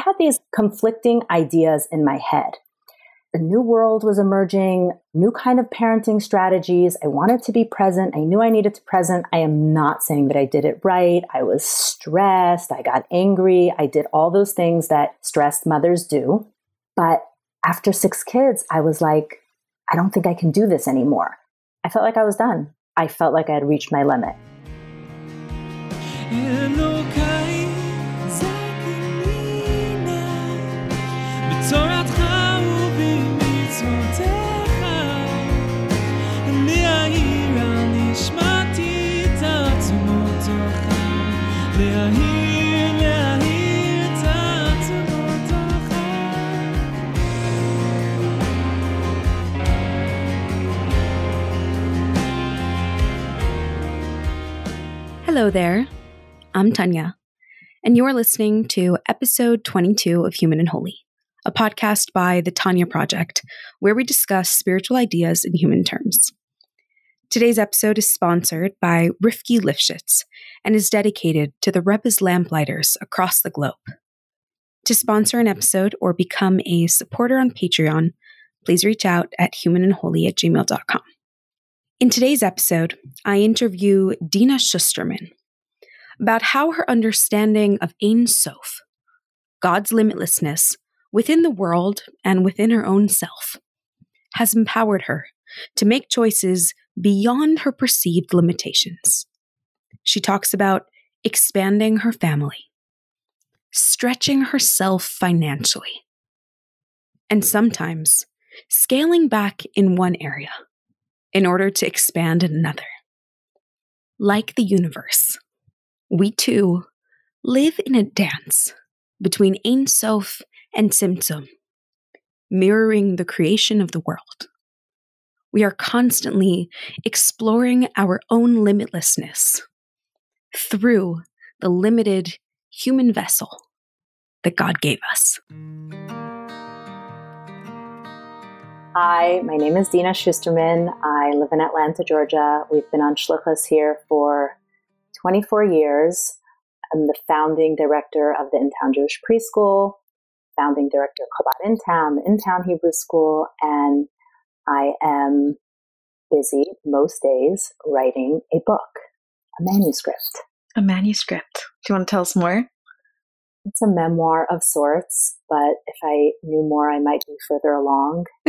had these conflicting ideas in my head. The new world was emerging, new kind of parenting strategies. I wanted to be present. I knew I needed to present. I am not saying that I did it right. I was stressed. I got angry. I did all those things that stressed mothers do. But after six kids, I was like, I don't think I can do this anymore. I felt like I was done. I felt like I had reached my limit. Hello there. I'm Tanya, and you're listening to episode 22 of Human and Holy, a podcast by the Tanya Project, where we discuss spiritual ideas in human terms. Today's episode is sponsored by Rifki Lifshitz and is dedicated to the Rebbe's lamplighters across the globe. To sponsor an episode or become a supporter on Patreon, please reach out at humanandholy at gmail.com. In today's episode, I interview Dina Schusterman about how her understanding of Ein Sof, God's limitlessness within the world and within her own self, has empowered her to make choices beyond her perceived limitations. She talks about expanding her family, stretching herself financially, and sometimes scaling back in one area in order to expand another. Like the universe, we too live in a dance between Ein Sof and Tzimtzum, mirroring the creation of the world. We are constantly exploring our own limitlessness through the limited human vessel that God gave us. Hi, my name is Dina Schusterman. I live in Atlanta, Georgia. We've been on Shlichus here for 24 years. I'm the founding director of the In-Town Jewish Preschool, founding director of Chabad In-Town, the In-Town Hebrew School, and I am busy most days writing a book, a manuscript. A manuscript. Do you want to tell us more? It's a memoir of sorts, but if I knew more, I might be further along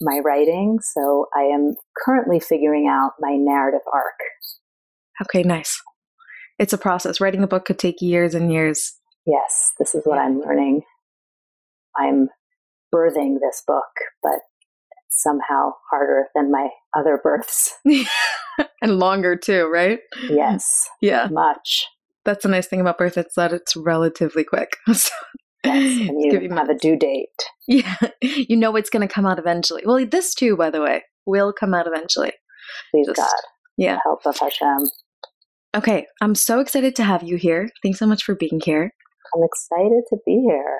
my writing. So I am currently figuring out my narrative arc. Okay, nice. It's a process. Writing a book could take years and years. Yes, this is what I'm learning. I'm birthing this book, but somehow harder than my other births. and longer too, right? Yes. Yeah. Much that's the nice thing about birth it's that it's relatively quick. So, yes, and you have a due date. Yeah you know it's going to come out eventually. Well this too by the way will come out eventually. Please Just, god. yeah. Help of hashem okay i'm so excited to have you here. Thanks so much for being here. I'm excited to be here.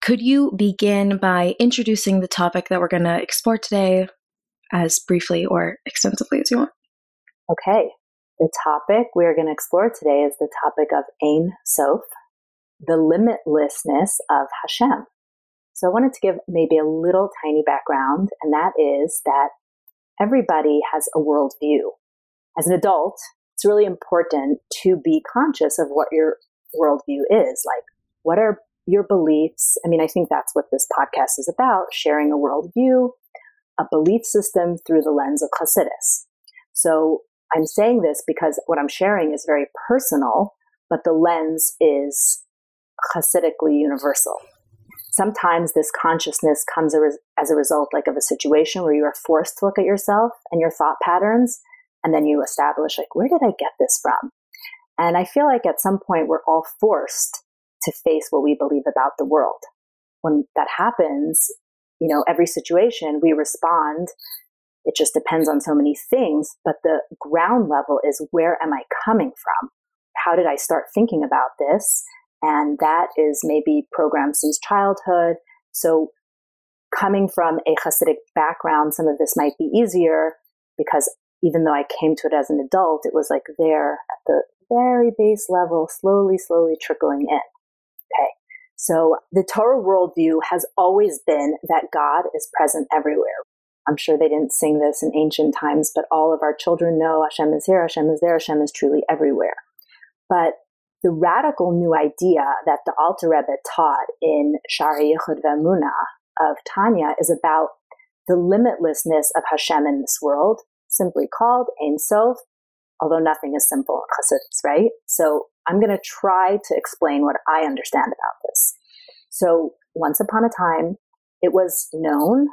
Could you begin by introducing the topic that we're going to explore today as briefly or extensively as you want? Okay the topic we're going to explore today is the topic of Ein Sof, the limitlessness of Hashem. So I wanted to give maybe a little tiny background, and that is that everybody has a worldview. As an adult, it's really important to be conscious of what your worldview is. Like, what are your beliefs? I mean, I think that's what this podcast is about sharing a worldview, a belief system through the lens of Hasidus. So I'm saying this because what I'm sharing is very personal, but the lens is Hasidically universal. Sometimes this consciousness comes as a result like of a situation where you are forced to look at yourself and your thought patterns, and then you establish like, where did I get this from? And I feel like at some point we're all forced to face what we believe about the world. When that happens, you know, every situation we respond it just depends on so many things. But the ground level is where am I coming from? How did I start thinking about this? And that is maybe programmed since childhood. So coming from a Hasidic background, some of this might be easier because even though I came to it as an adult, it was like there at the very base level, slowly, slowly trickling in. Okay. So the Torah worldview has always been that God is present everywhere. I'm sure they didn't sing this in ancient times, but all of our children know Hashem is here, Hashem is there, Hashem is truly everywhere. But the radical new idea that the Alter Rebbe taught in Shari Yichud Ve'emunah of Tanya is about the limitlessness of Hashem in this world, simply called Ein Sof, although nothing is simple in Chassidus, right? So I'm going to try to explain what I understand about this. So once upon a time, it was known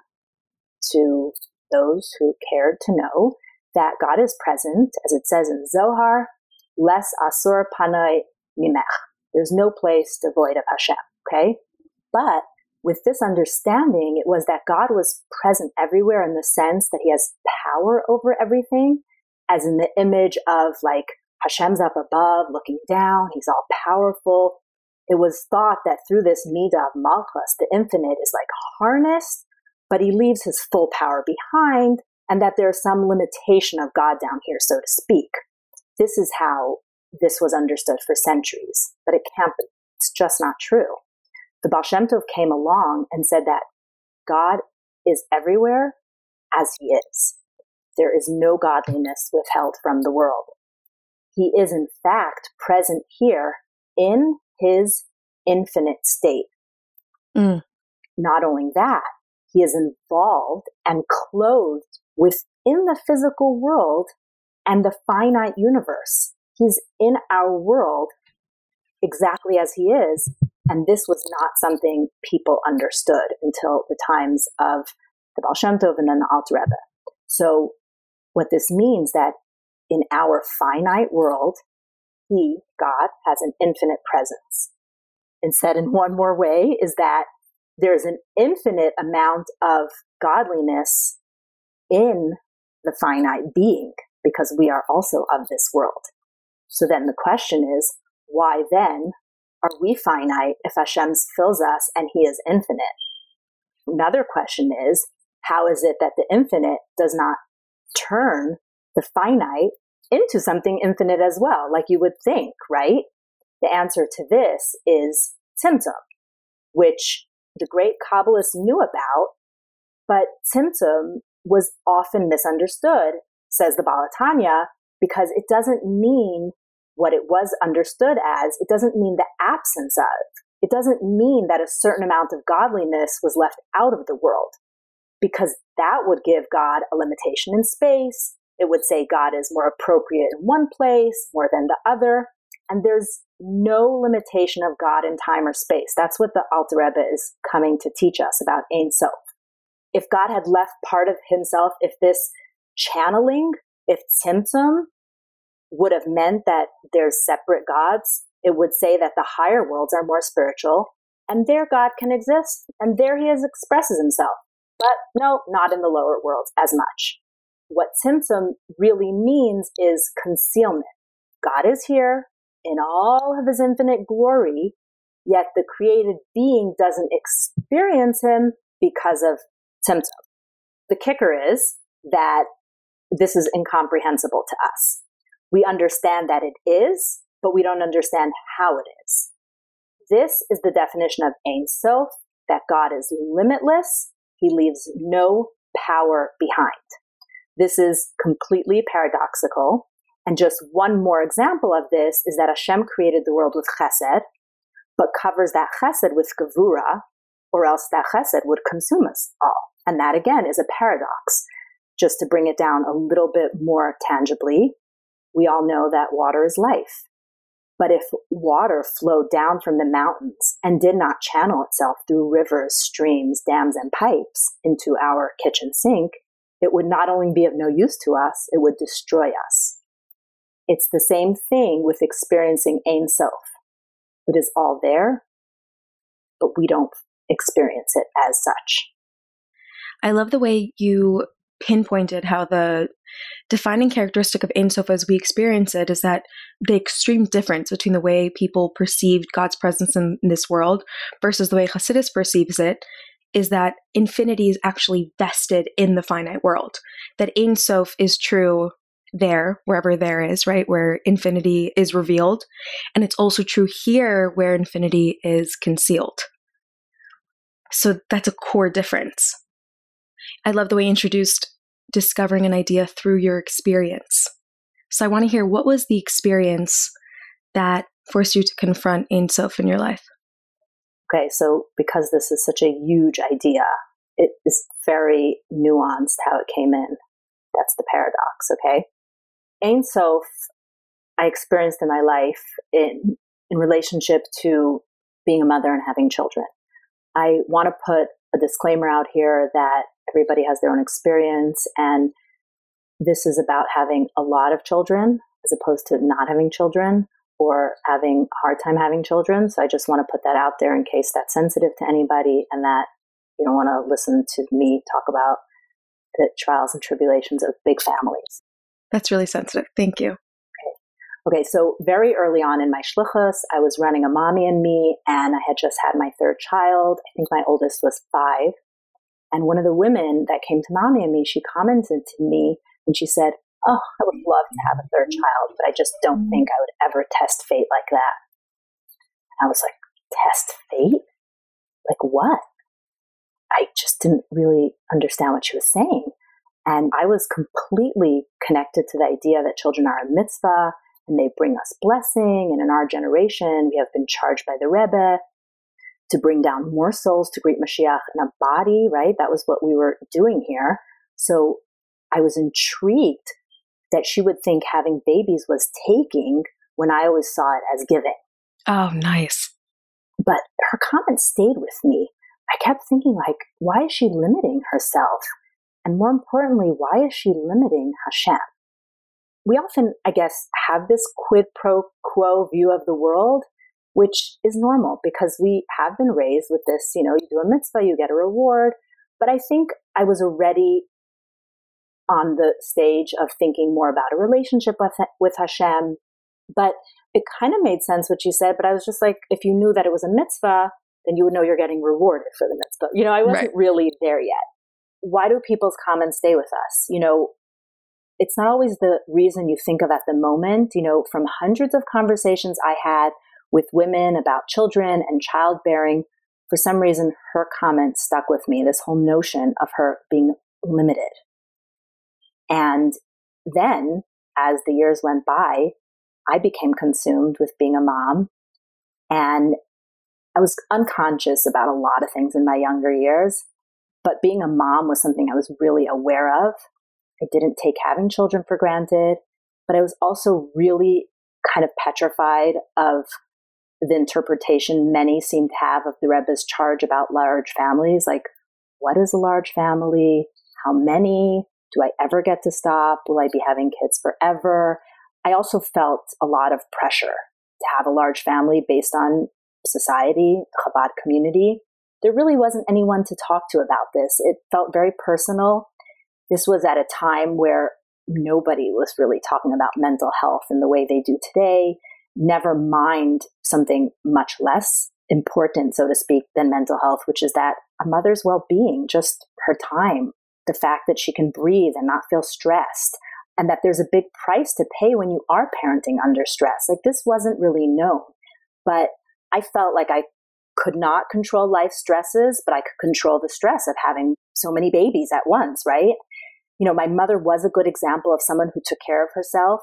to those who cared to know that God is present, as it says in Zohar, les asur panay mimech. There's no place devoid of Hashem, okay? But with this understanding, it was that God was present everywhere in the sense that he has power over everything, as in the image of like Hashem's up above, looking down, he's all powerful. It was thought that through this Midah of Malchus, the infinite is like harnessed, but he leaves his full power behind, and that there's some limitation of God down here, so to speak. This is how this was understood for centuries, but it can't be. It's just not true. The Baal Shem Tov came along and said that God is everywhere as he is. There is no godliness withheld from the world. He is in fact present here in his infinite state. Mm. Not only that, he is involved and clothed within the physical world and the finite universe. He's in our world exactly as he is. And this was not something people understood until the times of the Baal Shem Tov and then the Alter Rebbe. So what this means that in our finite world, he, God, has an infinite presence. And said in one more way is that there's an infinite amount of godliness in the finite being because we are also of this world. So then the question is, why then are we finite if Hashem fills us and he is infinite? Another question is, how is it that the infinite does not turn the finite into something infinite as well, like you would think, right? The answer to this is Tzimtzum, which the great Kabbalists knew about, but Tzimtzum was often misunderstood, says the Baal HaTanya, because it doesn't mean what it was understood as. It doesn't mean the absence of. It doesn't mean that a certain amount of godliness was left out of the world, because that would give God a limitation in space. It would say God is more appropriate in one place more than the other. And there's no limitation of God in time or space. That's what the Alter Rebbe is coming to teach us about Ein Sof. If God had left part of himself, if this channeling, if Tzimtzum would have meant that there's separate gods, it would say that the higher worlds are more spiritual and there God can exist and there he is expresses himself. But no, not in the lower worlds as much. What Tzimtzum really means is concealment. God is here in all of his infinite glory, yet the created being doesn't experience him because of Tzimtzum. The kicker is that this is incomprehensible to us. We understand that it is, but we don't understand how it is. This is the definition of Ein Sof, that God is limitless. He leaves no power behind. This is completely paradoxical. And just one more example of this is that Hashem created the world with chesed, but covers that chesed with gevura, or else that chesed would consume us all. And that again is a paradox. Just to bring it down a little bit more tangibly, we all know that water is life. But if water flowed down from the mountains and did not channel itself through rivers, streams, dams, and pipes into our kitchen sink, it would not only be of no use to us, it would destroy us. It's the same thing with experiencing Ein Sof. It is all there, but we don't experience it as such. I love the way you pinpointed how the defining characteristic of Ein Sof as we experience it is that the extreme difference between the way people perceived God's presence in this world versus the way Hasidus perceives it is that infinity is actually vested in the finite world. That Ein Sof is true there, wherever there is, right, where infinity is revealed. And it's also true here where infinity is concealed. So that's a core difference. I love the way you introduced discovering an idea through your experience. So I want to hear what was the experience that forced you to confront Ein Sof in your life? Okay, so because this is such a huge idea, it is very nuanced how it came in. That's the paradox, okay? Ein Sof, I experienced in my life in, in relationship to being a mother and having children. I want to put a disclaimer out here that everybody has their own experience and this is about having a lot of children as opposed to not having children or having a hard time having children. So I just want to put that out there in case that's sensitive to anybody and that you don't want to listen to me talk about the trials and tribulations of big families. That's really sensitive. Thank you. Okay, so very early on in my shlichus, I was running a mommy and me, and I had just had my third child. I think my oldest was five. And one of the women that came to mommy and me, she commented to me and she said, Oh, I would love to have a third child, but I just don't mm-hmm. think I would ever test fate like that. And I was like, Test fate? Like what? I just didn't really understand what she was saying. And I was completely connected to the idea that children are a mitzvah and they bring us blessing. And in our generation, we have been charged by the Rebbe to bring down more souls to greet Mashiach in a body, right? That was what we were doing here. So I was intrigued that she would think having babies was taking when I always saw it as giving. Oh, nice. But her comment stayed with me. I kept thinking, like, why is she limiting herself? And more importantly, why is she limiting Hashem? We often, I guess, have this quid pro quo view of the world, which is normal because we have been raised with this, you know, you do a mitzvah, you get a reward. But I think I was already on the stage of thinking more about a relationship with, with Hashem. But it kind of made sense what you said, but I was just like, if you knew that it was a mitzvah, then you would know you're getting rewarded for the mitzvah. You know, I wasn't right. really there yet. Why do people's comments stay with us? You know, it's not always the reason you think of at the moment. You know, from hundreds of conversations I had with women about children and childbearing, for some reason, her comment stuck with me this whole notion of her being limited. And then, as the years went by, I became consumed with being a mom. And I was unconscious about a lot of things in my younger years, but being a mom was something I was really aware of. I didn't take having children for granted, but I was also really kind of petrified of the interpretation many seem to have of the Rebbe's charge about large families. Like, what is a large family? How many? Do I ever get to stop? Will I be having kids forever? I also felt a lot of pressure to have a large family based on society, Chabad community. There really wasn't anyone to talk to about this. It felt very personal. This was at a time where nobody was really talking about mental health in the way they do today, never mind something much less important, so to speak, than mental health, which is that a mother's well being, just her time, the fact that she can breathe and not feel stressed, and that there's a big price to pay when you are parenting under stress. Like this wasn't really known. But I felt like I could not control life stresses, but I could control the stress of having so many babies at once, right? You know, my mother was a good example of someone who took care of herself,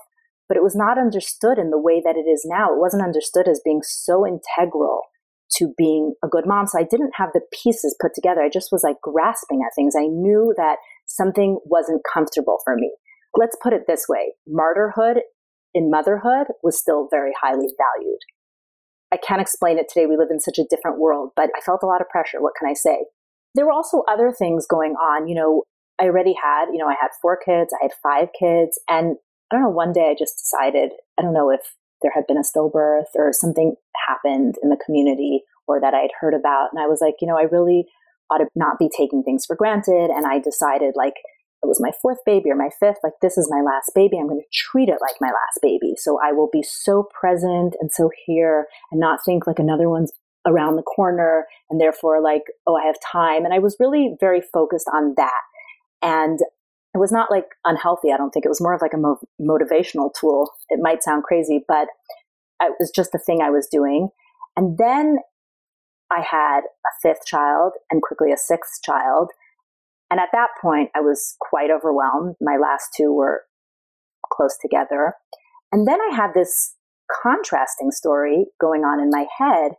but it was not understood in the way that it is now. It wasn't understood as being so integral to being a good mom. So I didn't have the pieces put together. I just was like grasping at things. I knew that something wasn't comfortable for me. Let's put it this way martyrhood in motherhood was still very highly valued. I can't explain it today. We live in such a different world, but I felt a lot of pressure. What can I say? There were also other things going on. You know, I already had, you know, I had four kids, I had five kids, and I don't know, one day I just decided, I don't know if there had been a stillbirth or something happened in the community or that I had heard about. And I was like, you know, I really ought to not be taking things for granted. And I decided, like, it was my fourth baby or my fifth, like, this is my last baby. I'm going to treat it like my last baby. So I will be so present and so here and not think like another one's around the corner and therefore, like, oh, I have time. And I was really very focused on that. And it was not like unhealthy. I don't think it was more of like a mo- motivational tool. It might sound crazy, but it was just the thing I was doing. And then I had a fifth child and quickly a sixth child. And at that point, I was quite overwhelmed. My last two were close together. And then I had this contrasting story going on in my head,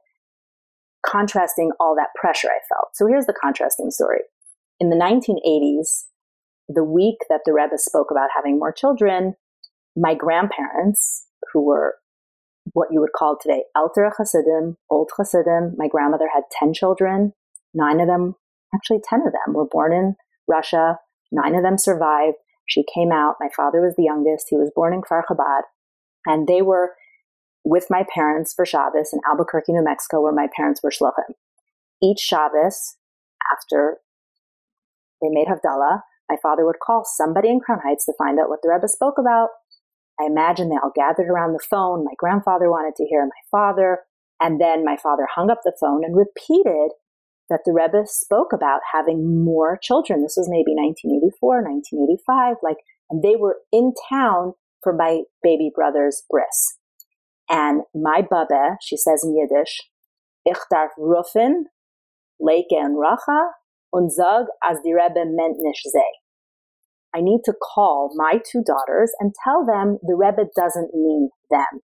contrasting all that pressure I felt. So here's the contrasting story. In the 1980s, the week that the Rebbe spoke about having more children, my grandparents, who were what you would call today Alter Hasidim, old Hasidim, my grandmother had 10 children. Nine of them, actually 10 of them, were born in Russia. Nine of them survived. She came out. My father was the youngest. He was born in Farhabad, And they were with my parents for Shabbos in Albuquerque, New Mexico, where my parents were shluchim. Each Shabbos, after they made Havdalah, my father would call somebody in Crown Heights to find out what the Rebbe spoke about. I imagine they all gathered around the phone. My grandfather wanted to hear my father. And then my father hung up the phone and repeated that the Rebbe spoke about having more children. This was maybe 1984, 1985. Like, and they were in town for my baby brother's bris. And my baba, she says in Yiddish, ich darf rufen, leke and racha, und sag, as die Rebbe meant nicht sei. I need to call my two daughters and tell them the Rebbe doesn't mean them.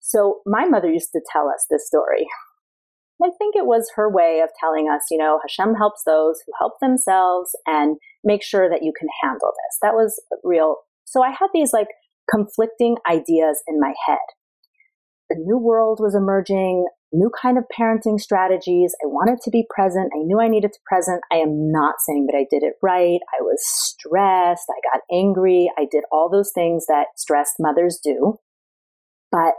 So my mother used to tell us this story. I think it was her way of telling us, you know, Hashem helps those who help themselves and make sure that you can handle this. That was real. So I had these like conflicting ideas in my head. The new world was emerging, new kind of parenting strategies. I wanted to be present. I knew I needed to present. I am not saying that I did it right. I was stressed. I got angry. I did all those things that stressed mothers do. But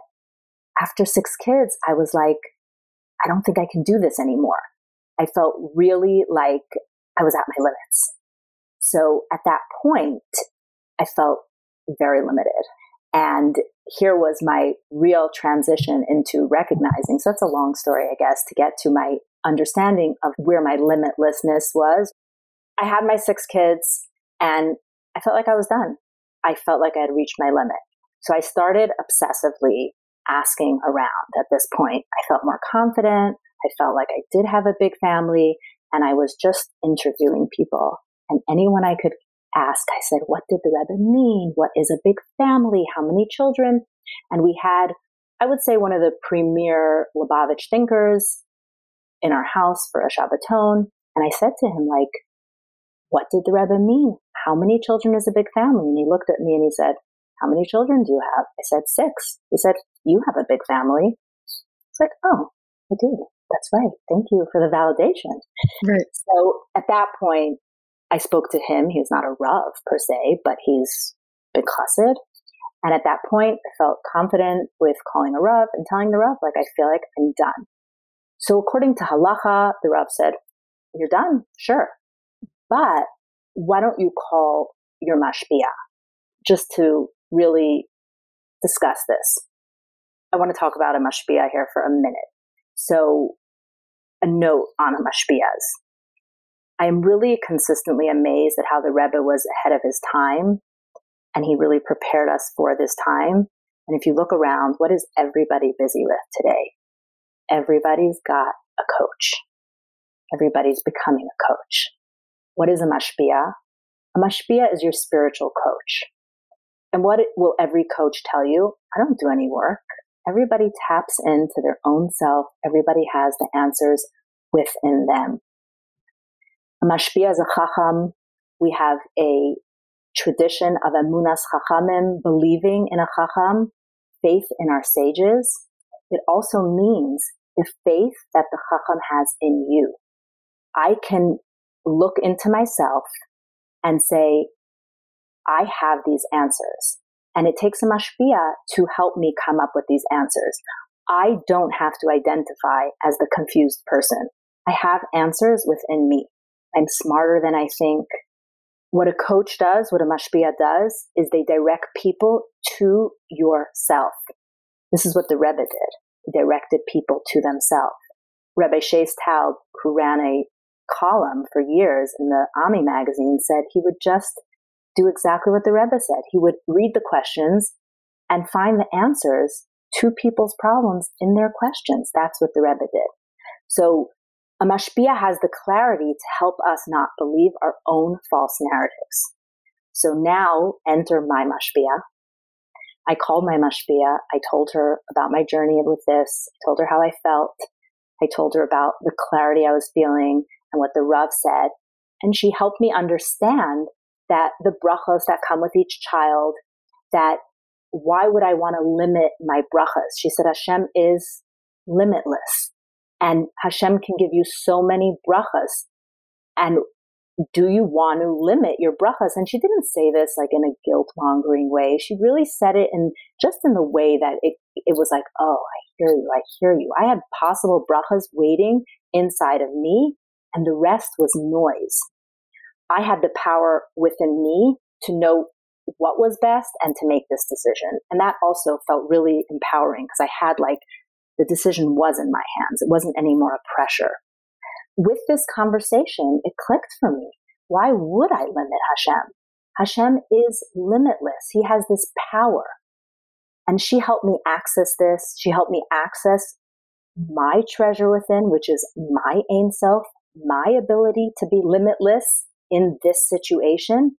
after six kids, I was like, I don't think I can do this anymore. I felt really like I was at my limits. So at that point, I felt very limited. And here was my real transition into recognizing. So that's a long story, I guess, to get to my understanding of where my limitlessness was. I had my six kids and I felt like I was done. I felt like I had reached my limit. So I started obsessively asking around at this point. I felt more confident. I felt like I did have a big family and I was just interviewing people and anyone I could ask, I said, what did the Rebbe mean? What is a big family? How many children? And we had, I would say, one of the premier Lubavitch thinkers in our house for a Shabbaton. And I said to him, like, what did the Rebbe mean? How many children is a big family? And he looked at me and he said, how many children do you have? I said, six. He said, you have a big family. It's like, oh, I do. That's right. Thank you for the validation. Right. So at that point, I spoke to him. He's not a Rav per se, but he's big chassid. And at that point, I felt confident with calling a Rav and telling the Rav, like, I feel like I'm done. So according to halacha, the Rav said, you're done, sure. But why don't you call your mashpia just to really discuss this? I want to talk about a mashpia here for a minute. So a note on a mashpias. I am really consistently amazed at how the Rebbe was ahead of his time and he really prepared us for this time. And if you look around, what is everybody busy with today? Everybody's got a coach. Everybody's becoming a coach. What is a mashpia? A mashpia is your spiritual coach. And what will every coach tell you? I don't do any work. Everybody taps into their own self. Everybody has the answers within them. Mashpia is a chacham. We have a tradition of emunas chachamim, believing in a chacham, faith in our sages. It also means the faith that the chacham has in you. I can look into myself and say, I have these answers. And it takes a mashpia to help me come up with these answers. I don't have to identify as the confused person. I have answers within me. I'm smarter than I think. What a coach does, what a mashpia does, is they direct people to yourself. This is what the Rebbe did. He directed people to themselves. Rebbe Taub, who ran a column for years in the Ami magazine, said he would just do exactly what the Rebbe said. He would read the questions and find the answers to people's problems in their questions. That's what the Rebbe did. So a mashpia has the clarity to help us not believe our own false narratives. So now enter my mashpia. I called my mashpia. I told her about my journey with this. I told her how I felt. I told her about the clarity I was feeling and what the Rav said. And she helped me understand that the brachos that come with each child, that why would I want to limit my brachas? She said Hashem is limitless and Hashem can give you so many brachas. And do you want to limit your brachas? And she didn't say this like in a guilt mongering way. She really said it in just in the way that it, it was like, oh, I hear you. I hear you. I had possible brachas waiting inside of me and the rest was noise. I had the power within me to know what was best and to make this decision. And that also felt really empowering because I had like the decision was in my hands. It wasn't any more a pressure. With this conversation, it clicked for me. Why would I limit Hashem? Hashem is limitless. He has this power. And she helped me access this. She helped me access my treasure within, which is my Ein self, my ability to be limitless in this situation.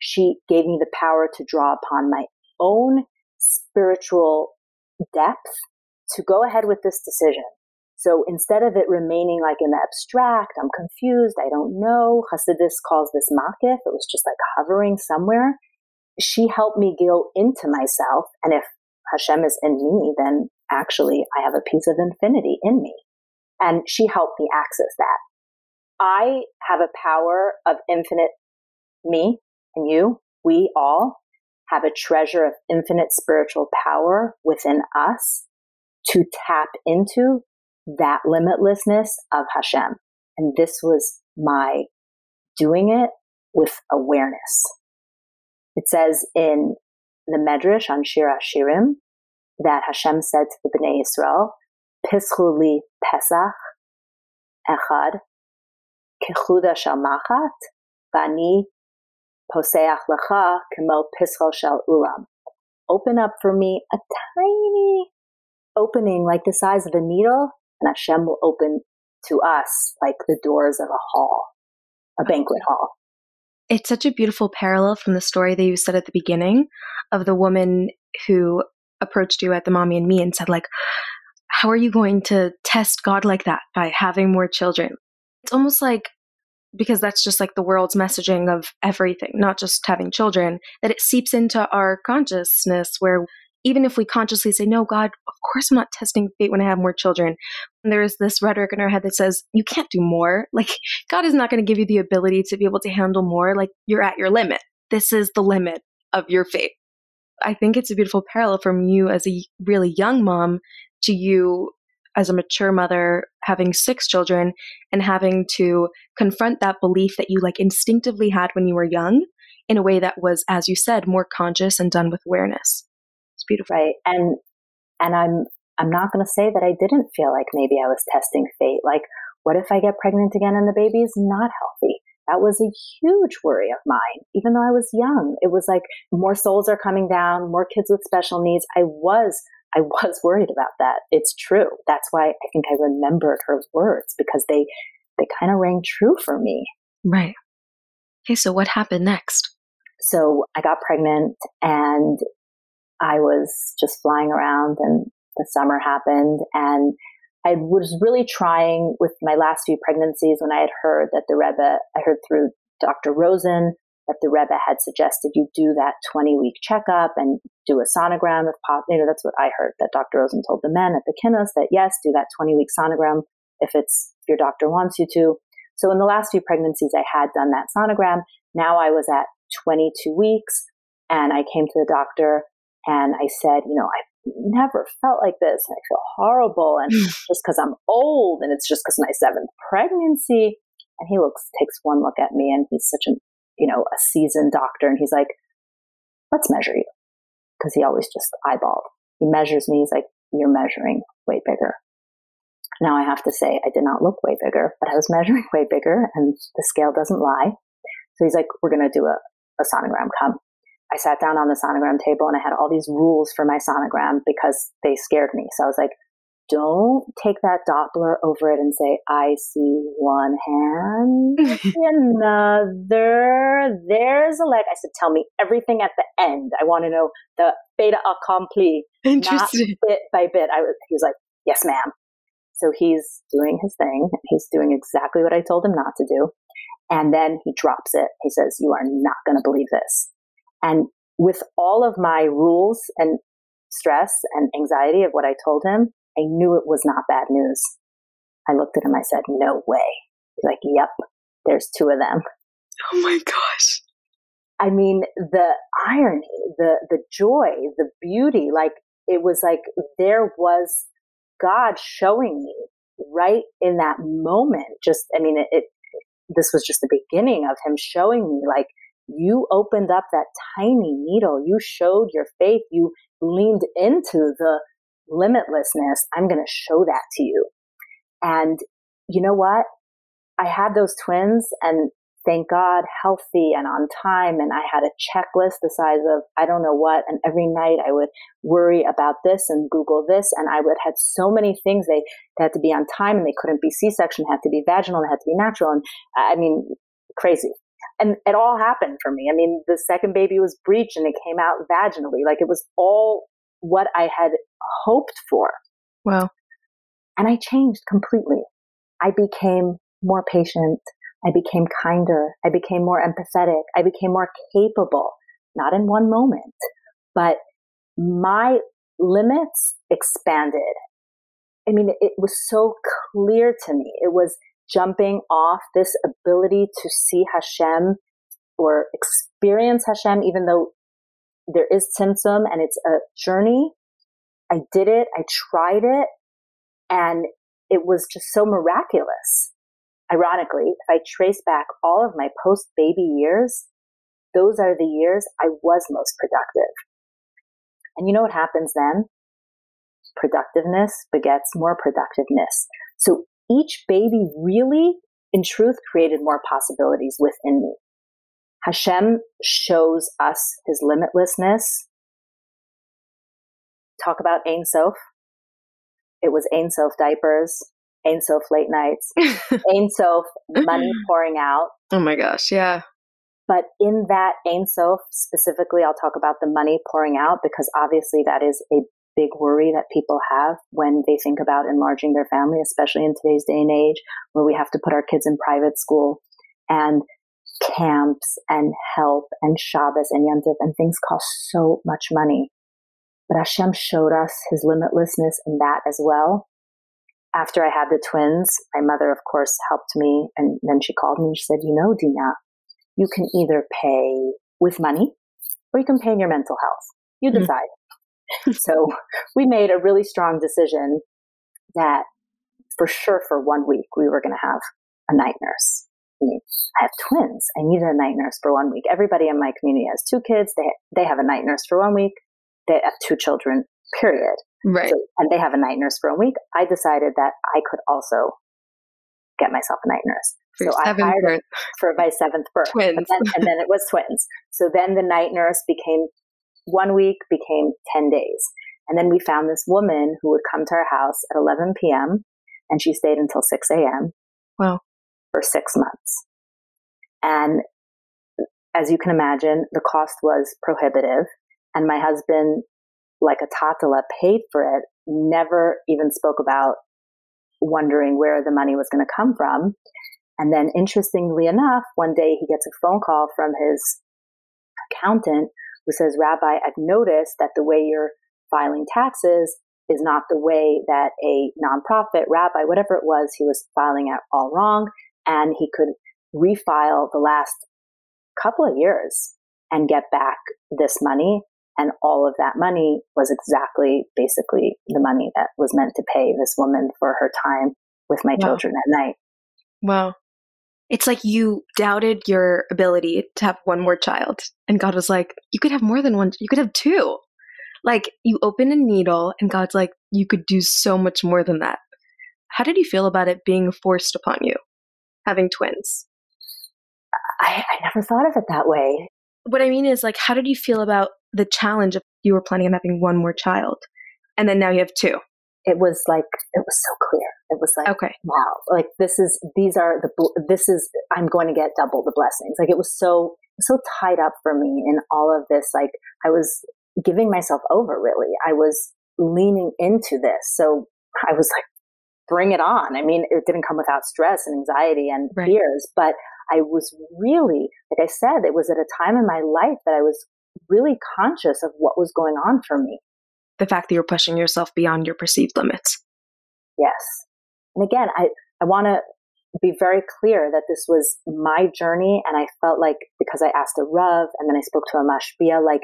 She gave me the power to draw upon my own spiritual depth to go ahead with this decision. So instead of it remaining like in the abstract, I'm confused, I don't know, Hasidus calls this makif, it was just like hovering somewhere. She helped me go into myself. And if Hashem is in me, then actually I have a piece of infinity in me. And she helped me access that. I have a power of infinite me and you, we all have a treasure of infinite spiritual power within us to tap into that limitlessness of Hashem. And this was my doing it with awareness. It says in the Medrash on Shir Hashirim that Hashem said to the Bnei Israel, Pischu li Pesach echad kechuda shel machat vani poseach lecha kemo pischol shel ulam. Open up for me a tiny opening like the size of a needle, and Hashem will open to us like the doors of a hall, a banquet hall. It's such a beautiful parallel from the story that you said at the beginning of the woman who approached you at the mommy and me and said, like, how are you going to test God like that by having more children? It's almost like because that's just like the world's messaging of everything, not just having children, that it seeps into our consciousness where even if we consciously say, no, God, of course I'm not testing fate when I have more children, there is this rhetoric in our head that says, you can't do more. Like, God is not going to give you the ability to be able to handle more. Like, you're at your limit. This is the limit of your fate. I think it's a beautiful parallel from you as a really young mom to you as a mature mother having six children and having to confront that belief that you like instinctively had when you were young in a way that was, as you said, more conscious and done with awareness. It's beautiful. Right. And and I'm I'm not gonna say that I didn't feel like maybe I was testing fate. Like, what if I get pregnant again and the baby is not healthy? That was a huge worry of mine, even though I was young. It was like more souls are coming down, more kids with special needs. I was I was worried about that. It's true. That's why I think I remembered her words because they they kind of rang true for me. Right. Okay, so what happened next? So I got pregnant and I was just flying around and the summer happened and I was really trying with my last few pregnancies when I had heard that the Rebbe, I heard through Dr. Rosen that the Rebbe had suggested you do that 20 week checkup and do a sonogram if possible. You know, that's what I heard that Dr. Rosen told the men at the kinus that yes, do that 20 week sonogram if it's, if your doctor wants you to. So in the last few pregnancies, I had done that sonogram. Now I was at 22 weeks and I came to the doctor and I said, you know, I've never felt like this. And I feel horrible. And hmm. just because I'm old and it's just because my seventh pregnancy. And he looks, takes one look at me and he's such a, you know, a seasoned doctor. And he's like, let's measure you. Cause he always just eyeballed. He measures me. He's like, you're measuring way bigger. Now I have to say I did not look way bigger, but I was measuring way bigger and the scale doesn't lie. So he's like, we're going to do a, a sonogram come. I sat down on the sonogram table and I had all these rules for my sonogram because they scared me. So I was like, don't take that Doppler over it and say, I see one hand, another. There's a leg. I said, tell me everything at the end. I want to know the fait accompli, not bit by bit. I was, he was like, yes, ma'am. So he's doing his thing. He's doing exactly what I told him not to do. And then he drops it. He says, you are not going to believe this. And with all of my rules and stress and anxiety of what I told him, I knew it was not bad news. I looked at him. I said, no way. He's like, yep, there's two of them. Oh my gosh. I mean, the irony, the, the joy, the beauty, like it was like there was God showing me right in that moment. Just, I mean, it, it this was just the beginning of him showing me like you opened up that tiny needle. You showed your faith. You leaned into the limitlessness. I'm going to show that to you. And you know what? I had those twins and thank God, healthy and on time. And I had a checklist the size of I don't know what. And every night I would worry about this and Google this. And I would had so many things. They, they had to be on time and they couldn't be C-section, had to be vaginal, had to be natural. And I mean, crazy. And it all happened for me. I mean, the second baby was breech and it came out vaginally. Like it was all what I had hoped for. Wow. And I changed completely. I became more patient. I became kinder. I became more empathetic. I became more capable, not in one moment, but my limits expanded. I mean, it was so clear to me. It was jumping off this ability to see Hashem or experience Hashem, even though there is Tzimtzum and it's a journey. I did it. I tried it and it was just so miraculous. Ironically, if I trace back all of my post baby years, those are the years I was most productive. And you know what happens then? Productiveness begets more productiveness. So each baby really, in truth, created more possibilities within me. Hashem shows us his limitlessness. Talk about Ein Sof. It was Ein Sof diapers, Ein Sof late nights, Ein Sof money pouring out. Oh my gosh, yeah. But in that Ein Sof specifically, I'll talk about the money pouring out because obviously that is a big worry that people have when they think about enlarging their family, especially in today's day and age where we have to put our kids in private school and camps and help and Shabbos and Yom and things cost so much money. But Hashem showed us his limitlessness in that as well. After I had the twins, my mother, of course, helped me. And then she called me and she said, You know, Dina, you can either pay with money or you can pay in your mental health. You mm-hmm. decide. Mm-hmm. so we made a really strong decision that for sure for one week we were going to have a night nurse. I have twins. I needed a night nurse for one week. Everybody in my community has two kids. They they have a night nurse for one week. They have two children. Period. Right. So, and they have a night nurse for a week. I decided that I could also get myself a night nurse. For so I hired birth. for my seventh birth. Twins. Then, and then it was twins. So then the night nurse became one week became 10 days. And then we found this woman who would come to our house at 11 p.m. and she stayed until 6 a.m. Wow for six months. And as you can imagine, the cost was prohibitive. And my husband, like a tatala, paid for it, never even spoke about wondering where the money was going to come from. And then, interestingly enough, one day he gets a phone call from his accountant who says, Rabbi, I've noticed that the way you're filing taxes is not the way that a nonprofit rabbi, whatever it was, he was filing it all wrong and he could refile the last couple of years and get back this money. And all of that money was exactly basically the money that was meant to pay this woman for her time with my wow. children at night. Wow. It's like you doubted your ability to have one more child. And God was like, you could have more than one, you could have two. Like you open a needle, and God's like, you could do so much more than that. How did you feel about it being forced upon you? Having twins? I, I never thought of it that way. what I mean is like, how did you feel about the challenge of you were planning on having one more child, and then now you have two? It was like it was so clear. It was like, okay, wow, like this is these are the this is I'm going to get double the blessings. Like it was so so tied up for me in all of this. Like I was giving myself over. Really, I was leaning into this. So I was like, bring it on. I mean, it didn't come without stress and anxiety and right. fears, but I was really, like I said, it was at a time in my life that I was really conscious of what was going on for me. The fact that you're pushing yourself beyond your perceived limits. Yes. And again, I, I want to be very clear that this was my journey. And I felt like because I asked a Rav and then I spoke to a Mashpia, like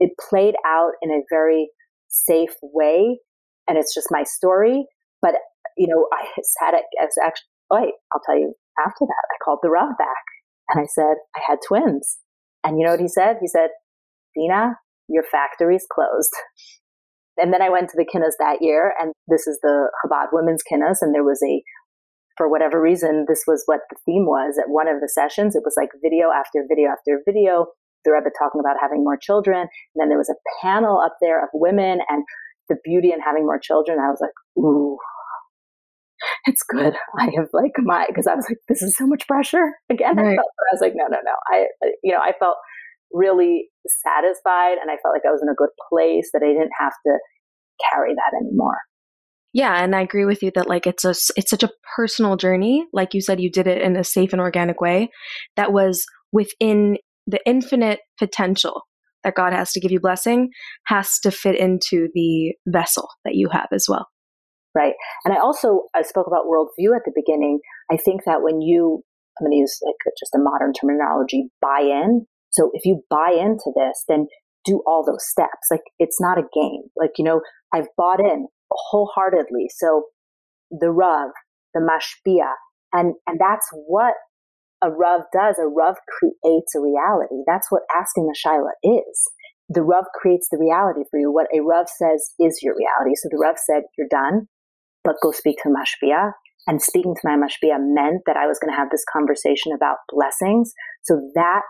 it played out in a very safe way. And it's just my story. But, you know, I sat at, as actually, wait, I'll tell you after that, I called the Rav back and I said, I had twins. And you know what he said? He said, Dina, your factory's closed. And then I went to the kinus that year, and this is the Chabad Women's Kinus, and there was a, for whatever reason, this was what the theme was at one of the sessions. It was like video after video after video. The Rebbe talking about having more children. And then there was a panel up there of women and the beauty in having more children. I was like, ooh, it's good. I have like my, because I was like, this is so much pressure. Again, right. I, felt, I was like, no, no, no. I, you know, I felt really satisfied and I felt like I was in a good place that I didn't have to carry that anymore. Yeah, and I agree with you that like it's a it's such a personal journey. Like you said you did it in a safe and organic way that was within the infinite potential that God has to give you blessing has to fit into the vessel that you have as well right? And I also I spoke about worldview at the beginning. I think that when you, I'm going to use like just a modern terminology, buy in. So if you buy into this, then do all those steps. Like it's not a game. Like you know, I've bought in wholeheartedly. So the Rav, the Mashpia, and and that's what a Rav does. A Rav creates a reality. That's what asking the Shaila is. The Rav creates the reality for you. What a Rav says is your reality. So the Rav said, you're done but go speak to Mashpia. And speaking to my Mashpia meant that I was going to have this conversation about blessings. So that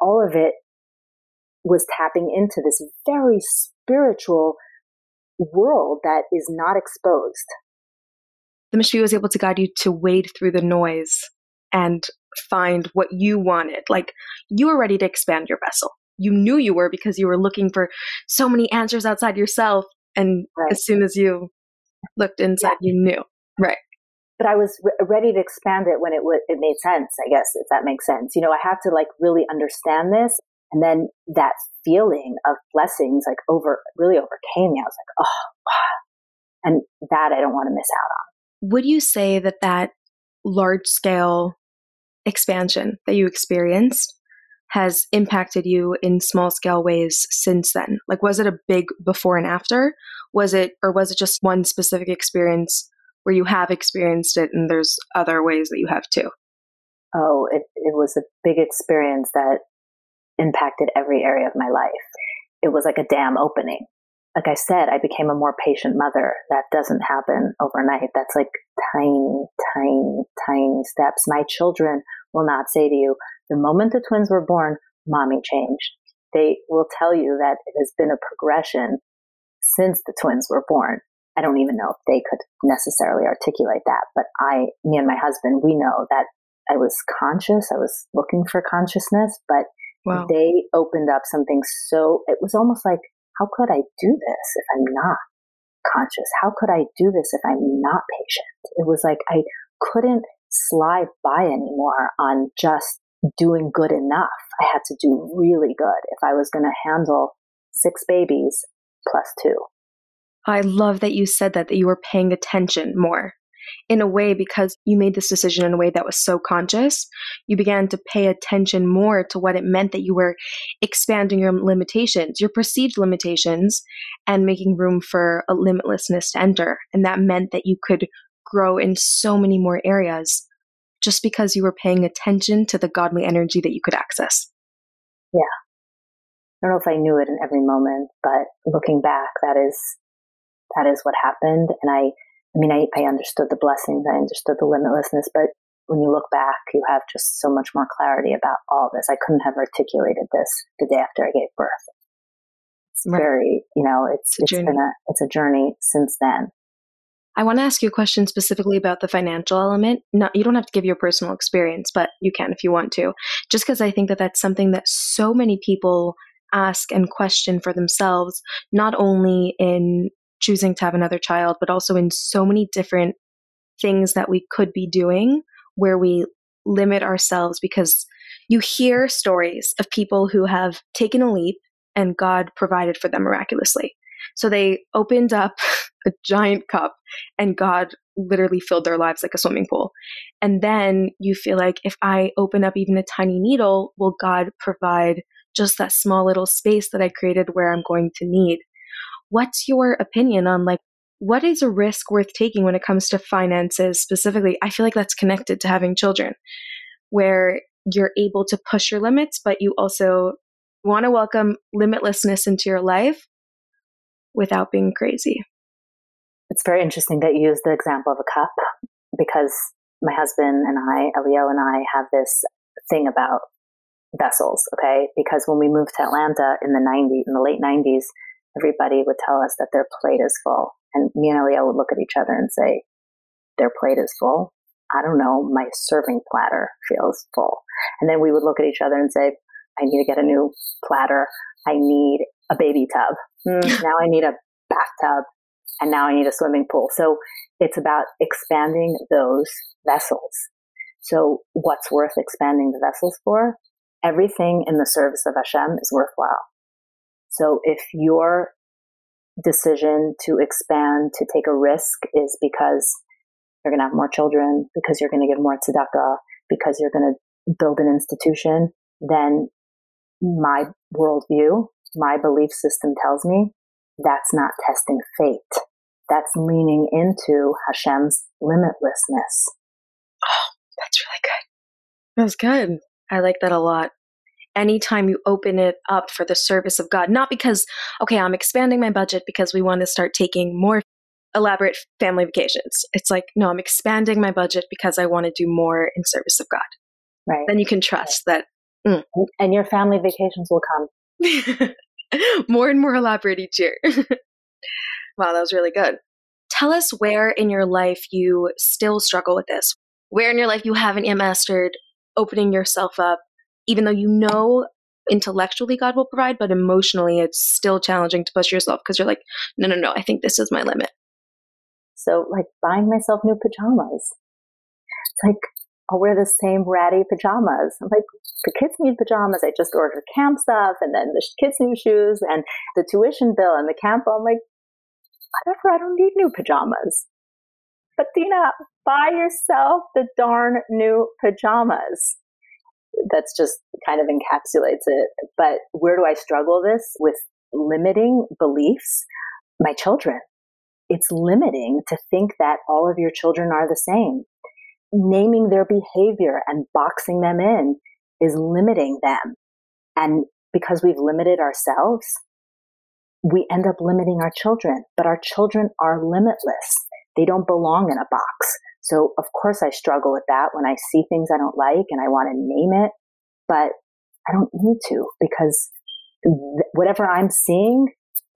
all of it was tapping into this very spiritual world that is not exposed. The Mashpia was able to guide you to wade through the noise and find what you wanted. Like you were ready to expand your vessel. You knew you were because you were looking for so many answers outside yourself. And right. as soon as you looked inside, yeah. you knew. Right. But I was re- ready to expand it when it w- it made sense, I guess, if that makes sense. You know, I have to like really understand this. And then that feeling of blessings like over really overcame me. I was like, oh, wow. And that I don't want to miss out on. Would you say that that large scale expansion that you experienced has impacted you in small scale ways since then? Like, was it a big before and after? Was it, or was it just one specific experience where you have experienced it and there's other ways that you have too? Oh, it, it was a big experience that impacted every area of my life. It was like a dam opening. Like I said, I became a more patient mother. That doesn't happen overnight. That's like tiny, tiny, tiny steps. My children will not say to you, the moment the twins were born, mommy changed. They will tell you that it has been a progression since the twins were born. I don't even know if they could necessarily articulate that, but I, me and my husband, we know that I was conscious. I was looking for consciousness, but wow. they opened up something so, it was almost like, how could I do this if I'm not conscious? How could I do this if I'm not patient? It was like I couldn't slide by anymore on just doing good enough. I had to do really good if I was going to handle six babies plus two. I love that you said that, that you were paying attention more. In a way, because you made this decision in a way that was so conscious, you began to pay attention more to what it meant that you were expanding your limitations, your perceived limitations, and making room for a limitlessness to enter. And that meant that you could grow in so many more areas just because you were paying attention to the godly energy that you could access. Yeah. I don't know if I knew it in every moment, but looking back, that is that is what happened. And I I mean I, I understood the blessings, I understood the limitlessness, but when you look back, you have just so much more clarity about all this. I couldn't have articulated this the day after I gave birth. It's right. very, you know, it's, it's, it's been a, it's a journey since then. I want to ask you a question specifically about the financial element. Not, you don't have to give your personal experience, but you can if you want to. Just because I think that that's something that so many people ask and question for themselves, not only in choosing to have another child, but also in so many different things that we could be doing where we limit ourselves because you hear stories of people who have taken a leap and God provided for them miraculously. So they opened up a giant cup and God literally filled their lives like a swimming pool. And then you feel like if I open up even a tiny needle, will God provide just that small little space that I created where I'm going to need? What's your opinion on like what is a risk worth taking when it comes to finances specifically? I feel like that's connected to having children, where you're able to push your limits, but you also want to welcome limitlessness into your life without being crazy. It's very interesting that you use the example of a cup because my husband and I, Elio and I, have this thing about vessels, okay? Because when we moved to Atlanta in the 90s, in the late 90s, everybody would tell us that their plate is full. And me and Elio would look at each other and say, their plate is full. I don't know, my serving platter feels full. And then we would look at each other and say, I need to get a new platter. I need a baby tub. Mm, now I need a bathtub. And now I need a swimming pool. So it's about expanding those vessels. So what's worth expanding the vessels for? Everything in the service of Hashem is worthwhile. So if your decision to expand, to take a risk is because you're going to have more children, because you're going to give more tzedakah, because you're going to build an institution, then my worldview, my belief system tells me that's not testing fate. That's leaning into Hashem's limitlessness. Oh, that's really good. That's good. I like that a lot anytime you open it up for the service of God, not because, okay, I'm expanding my budget because we want to start taking more elaborate family vacations. It's like, no, I'm expanding my budget because I want to do more in service of God. Right. Then you can trust that. Mm. And your family vacations will come. more and more elaborate each year. wow, that was really good. Tell us where in your life you still struggle with this. Where in your life you haven't yet mastered opening yourself up even though you know intellectually God will provide, but emotionally it's still challenging to push yourself because you're like, no, no, no, I think this is my limit. So, like buying myself new pajamas. It's like, I'll wear the same ratty pajamas. I'm like, the kids need pajamas. I just ordered camp stuff and then the kids' new shoes and the tuition bill and the camp. I'm like, whatever, I don't need new pajamas. But Dina, buy yourself the darn new pajamas that's just kind of encapsulates it. But where do I struggle this with limiting beliefs? My children. It's limiting to think that all of your children are the same. Naming their behavior and boxing them in is limiting them. And because we've limited ourselves, we end up limiting our children, but our children are limitless. They don't belong in a box. So of course I struggle with that when I see things I don't like and I want to name it, but I don't need to because th- whatever I'm seeing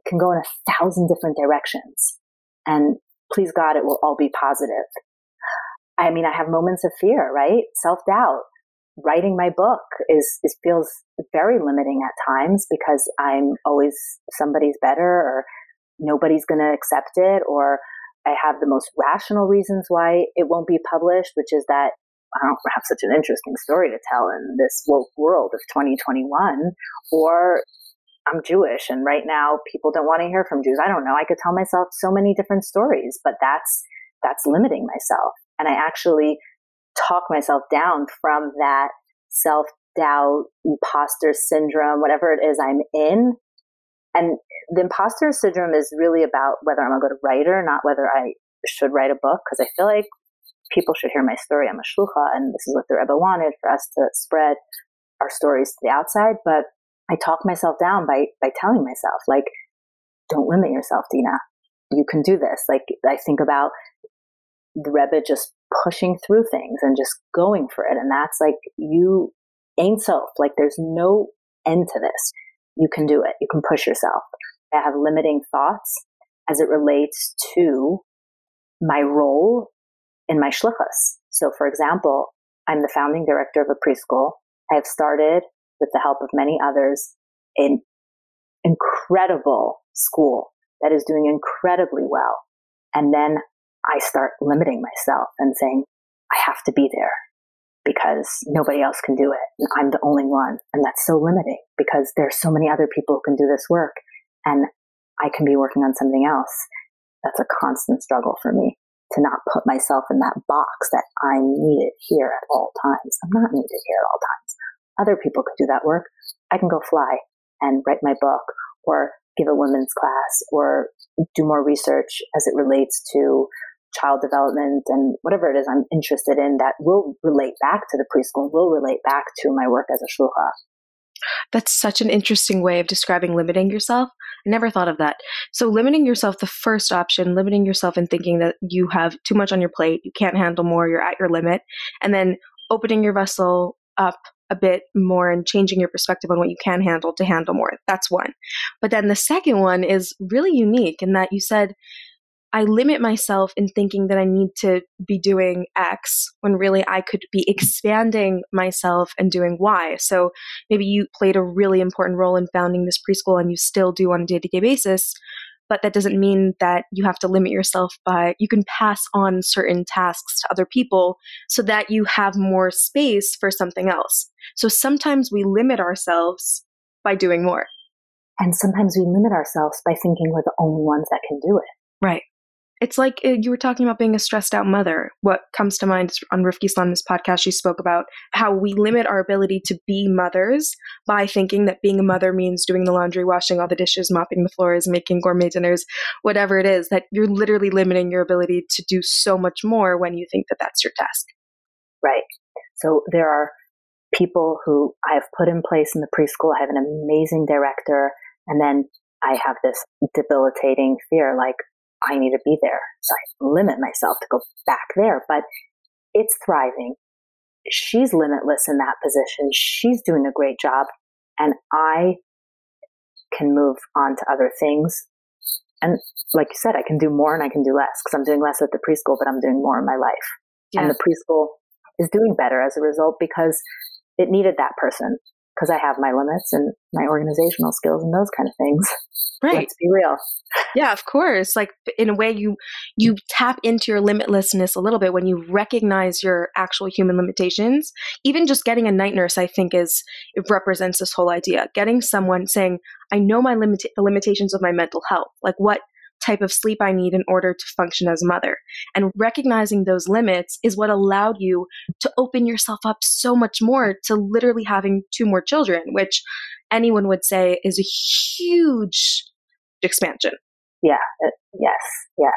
can go in a thousand different directions. And please God, it will all be positive. I mean, I have moments of fear, right? Self doubt. Writing my book is, is feels very limiting at times because I'm always somebody's better or nobody's going to accept it or I have the most rational reasons why it won't be published, which is that I don't have such an interesting story to tell in this woke world of 2021, or I'm Jewish and right now people don't want to hear from Jews. I don't know. I could tell myself so many different stories, but that's that's limiting myself. And I actually talk myself down from that self doubt, imposter syndrome, whatever it is I'm in, and the imposter syndrome is really about whether I'm a good writer, not whether I should write a book, because I feel like people should hear my story. I'm a shlucha, and this is what the Rebbe wanted for us to spread our stories to the outside. But I talk myself down by by telling myself, like, don't limit yourself, Dina. You can do this. Like I think about the Rebbe just pushing through things and just going for it. And that's like you Ein Sof. Like there's no end to this. You can do it. You can push yourself. I have limiting thoughts as it relates to my role in my shlichus. So, for example, I'm the founding director of a preschool. I have started, with the help of many others, an incredible school that is doing incredibly well. And then I start limiting myself and saying, I have to be there because nobody else can do it. And I'm the only one. And that's so limiting because there's so many other people who can do this work and I can be working on something else. That's a constant struggle for me to not put myself in that box that I'm needed here at all times. I'm not needed here at all times. Other people could do that work. I can go fly and write my book or give a women's class or do more research as it relates to child development and whatever it is I'm interested in that will relate back to the preschool, will relate back to my work as a shlucha. That's such an interesting way of describing limiting yourself. I never thought of that. So, limiting yourself, the first option, limiting yourself and thinking that you have too much on your plate, you can't handle more, you're at your limit, and then opening your vessel up a bit more and changing your perspective on what you can handle to handle more. That's one. But then the second one is really unique in that you said, I limit myself in thinking that I need to be doing X when really I could be expanding myself and doing Y. So maybe you played a really important role in founding this preschool and you still do on a day to day basis, but that doesn't mean that you have to limit yourself by, you can pass on certain tasks to other people so that you have more space for something else. So sometimes we limit ourselves by doing more. And sometimes we limit ourselves by thinking we're the only ones that can do it. Right. It's like uh, you were talking about being a stressed out mother. What comes to mind on Rifki this podcast, she spoke about how we limit our ability to be mothers by thinking that being a mother means doing the laundry, washing all the dishes, mopping the floors, making gourmet dinners, whatever it is, that you're literally limiting your ability to do so much more when you think that that's your task. Right. So there are people who I have put in place in the preschool. I have an amazing director. And then I have this debilitating fear like, I need to be there. So I limit myself to go back there, but it's thriving. She's limitless in that position. She's doing a great job. And I can move on to other things. And like you said, I can do more and I can do less because I'm doing less at the preschool, but I'm doing more in my life. Yeah. And the preschool is doing better as a result because it needed that person because I have my limits and my organizational skills and those kind of things. Right. Let's be real. Yeah, of course. Like in a way you you tap into your limitlessness a little bit when you recognize your actual human limitations. Even just getting a night nurse I think is it represents this whole idea. Getting someone saying, "I know my limit the limitations of my mental health. Like what type of sleep I need in order to function as a mother. And recognizing those limits is what allowed you to open yourself up so much more to literally having two more children, which anyone would say is a huge expansion. Yeah, uh, yes, yes.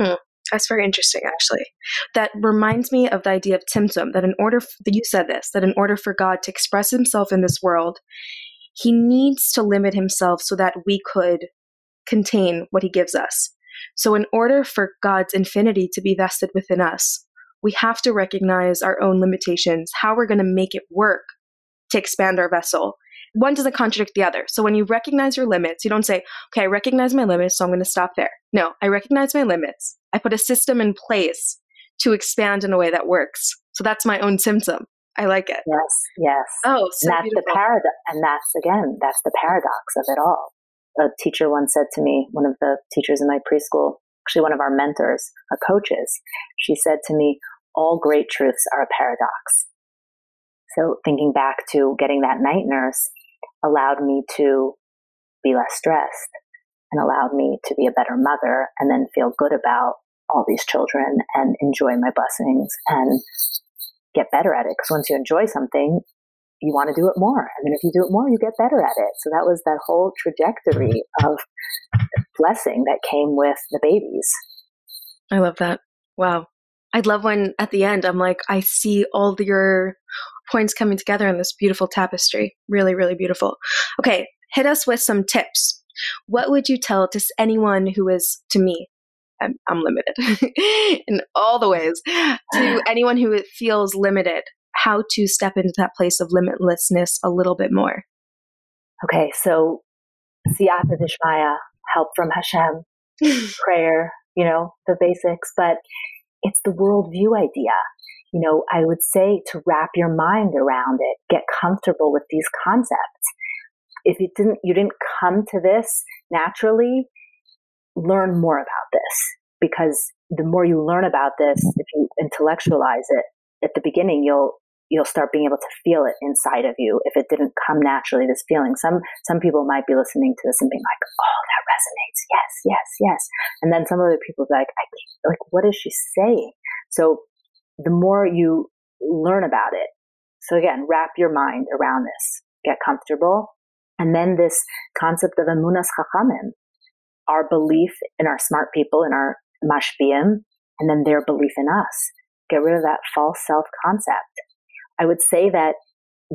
Hmm. That's very interesting, actually. That reminds me of the idea of Tzimtzum, that in order, for, that you said this, that in order for God to express himself in this world, he needs to limit himself so that we could contain what he gives us. So, in order for God's infinity to be vested within us, we have to recognize our own limitations, how we're going to make it work to expand our vessel. One doesn't contradict the other. So, when you recognize your limits, you don't say, okay, I recognize my limits, so I'm going to stop there. No, I recognize my limits. I put a system in place to expand in a way that works. So, that's my own Tzimtzum. I like it. Yes, yes. Oh, so and that's beautiful. the paradox, and that's again, that's the paradox of it all a teacher once said to me, one of the teachers in my preschool, actually one of our mentors, our coaches, she said to me, all great truths are a paradox. So thinking back to getting that night nurse allowed me to be less stressed and allowed me to be a better mother and then feel good about all these children and enjoy my blessings and get better at it. Because once you enjoy something, you want to do it more. And then if you do it more, you get better at it. So that was that whole trajectory of blessing that came with the babies. I love that. Wow. I'd love when at the end I'm like, I see all your points coming together in this beautiful tapestry. Really, really beautiful. Okay, hit us with some tips. What would you tell to anyone who is, to me, I'm, I'm limited in all the ways. To anyone who feels limited, how to step into that place of limitlessness a little bit more. Okay, so siyata dishmaya, help from Hashem, prayer, you know, the basics, but it's the worldview idea. You know, I would say to wrap your mind around it, get comfortable with these concepts. If you didn't, you didn't come to this naturally, learn more about this because the more you learn about this, if you intellectualize it at the beginning, you'll you'll start being able to feel it inside of you if it didn't come naturally this feeling. Some some people might be listening to this and being like oh that resonates. Yes yes yes. And then some other people like I like what is she saying? So the more you learn about it so again wrap your mind around this. Get comfortable. And then this concept of emunas chachamim our belief in our smart people in our mashpiyim and then their belief in us. Get rid of that false self concept I would say that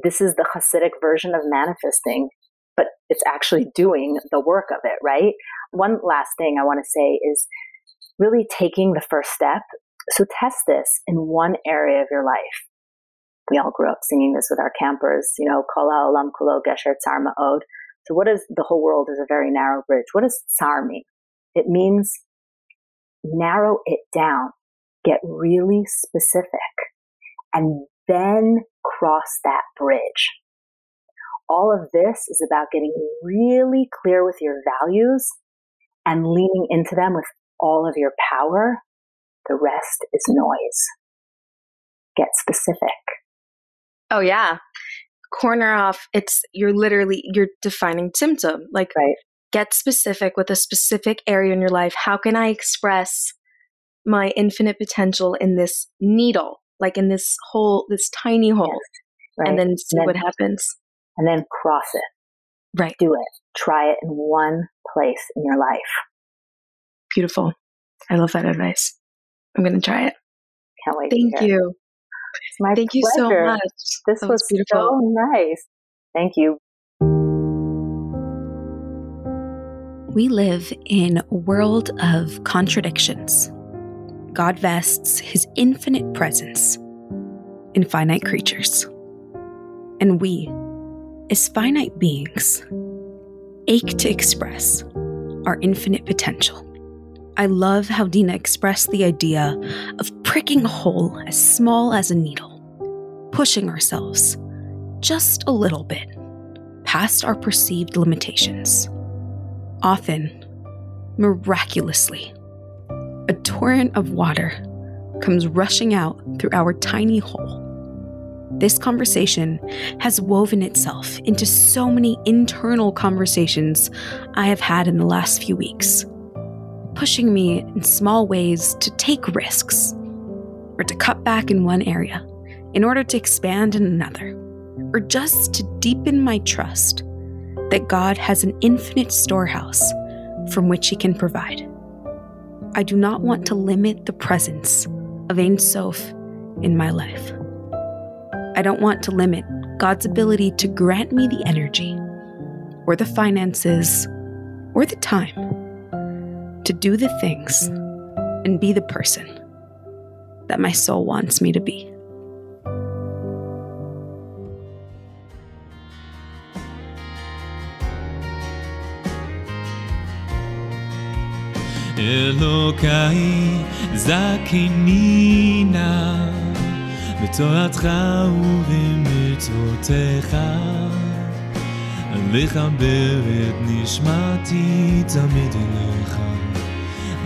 this is the Hasidic version of manifesting, but it's actually doing the work of it, right? One last thing I want to say is really taking the first step. So test this in one area of your life. We all grew up singing this with our campers, you know, Kol ha'olam kulo gesher tzar ma'od. So what is the whole world is a very narrow bridge? What does tsar mean? It means narrow it down, get really specific, and then cross that bridge. All of this is about getting really clear with your values and leaning into them with all of your power. The rest is noise. Get specific. Oh, yeah. Corner off. It's, you're literally, you're defining Tzimtzum. Like, right. get specific with a specific area in your life. How can I express my infinite potential in this needle? Like in this hole, this tiny hole, yes, right. and then see and then, what happens. And then cross it. Right. Do it. Try it in one place in your life. Beautiful. I love that advice. I'm going to try it. Can't wait. Thank you. It's my Thank pleasure. you so much. This was, was beautiful. so nice. Thank you. We live in a world of contradictions. God vests his infinite presence in finite creatures. And we, as finite beings, ache to express our infinite potential. I love how Dina expressed the idea of pricking a hole as small as a needle, pushing ourselves just a little bit past our perceived limitations. Often, miraculously, a torrent of water comes rushing out through our tiny hole. This conversation has woven itself into so many internal conversations I have had in the last few weeks, pushing me in small ways to take risks or to cut back in one area in order to expand in another, or just to deepen my trust that God has an infinite storehouse from which He can provide. I do not want to limit the presence of Ein Sof in my life. I don't want to limit God's ability to grant me the energy, or the finances, or the time to do the things and be the person that my soul wants me to be. אלוקיי זכני נא בתורתך ובמצוותיך לחבר את נשמתי תמיד אליך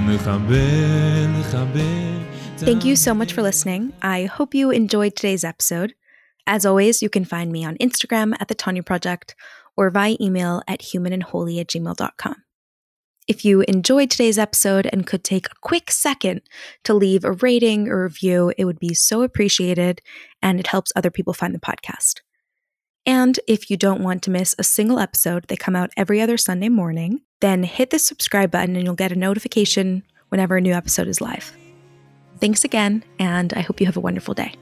מחבר לחבר Thank you so much for listening. I hope you enjoyed today's episode. As always, you can find me on Instagram at the Tanya Project or via email at humanandholy at gmail.com. If you enjoyed today's episode and could take a quick second to leave a rating or review, it would be so appreciated and it helps other people find the podcast. And if you don't want to miss a single episode, they come out every other Sunday morning, then hit the subscribe button and you'll get a notification whenever a new episode is live. Thanks again, and I hope you have a wonderful day.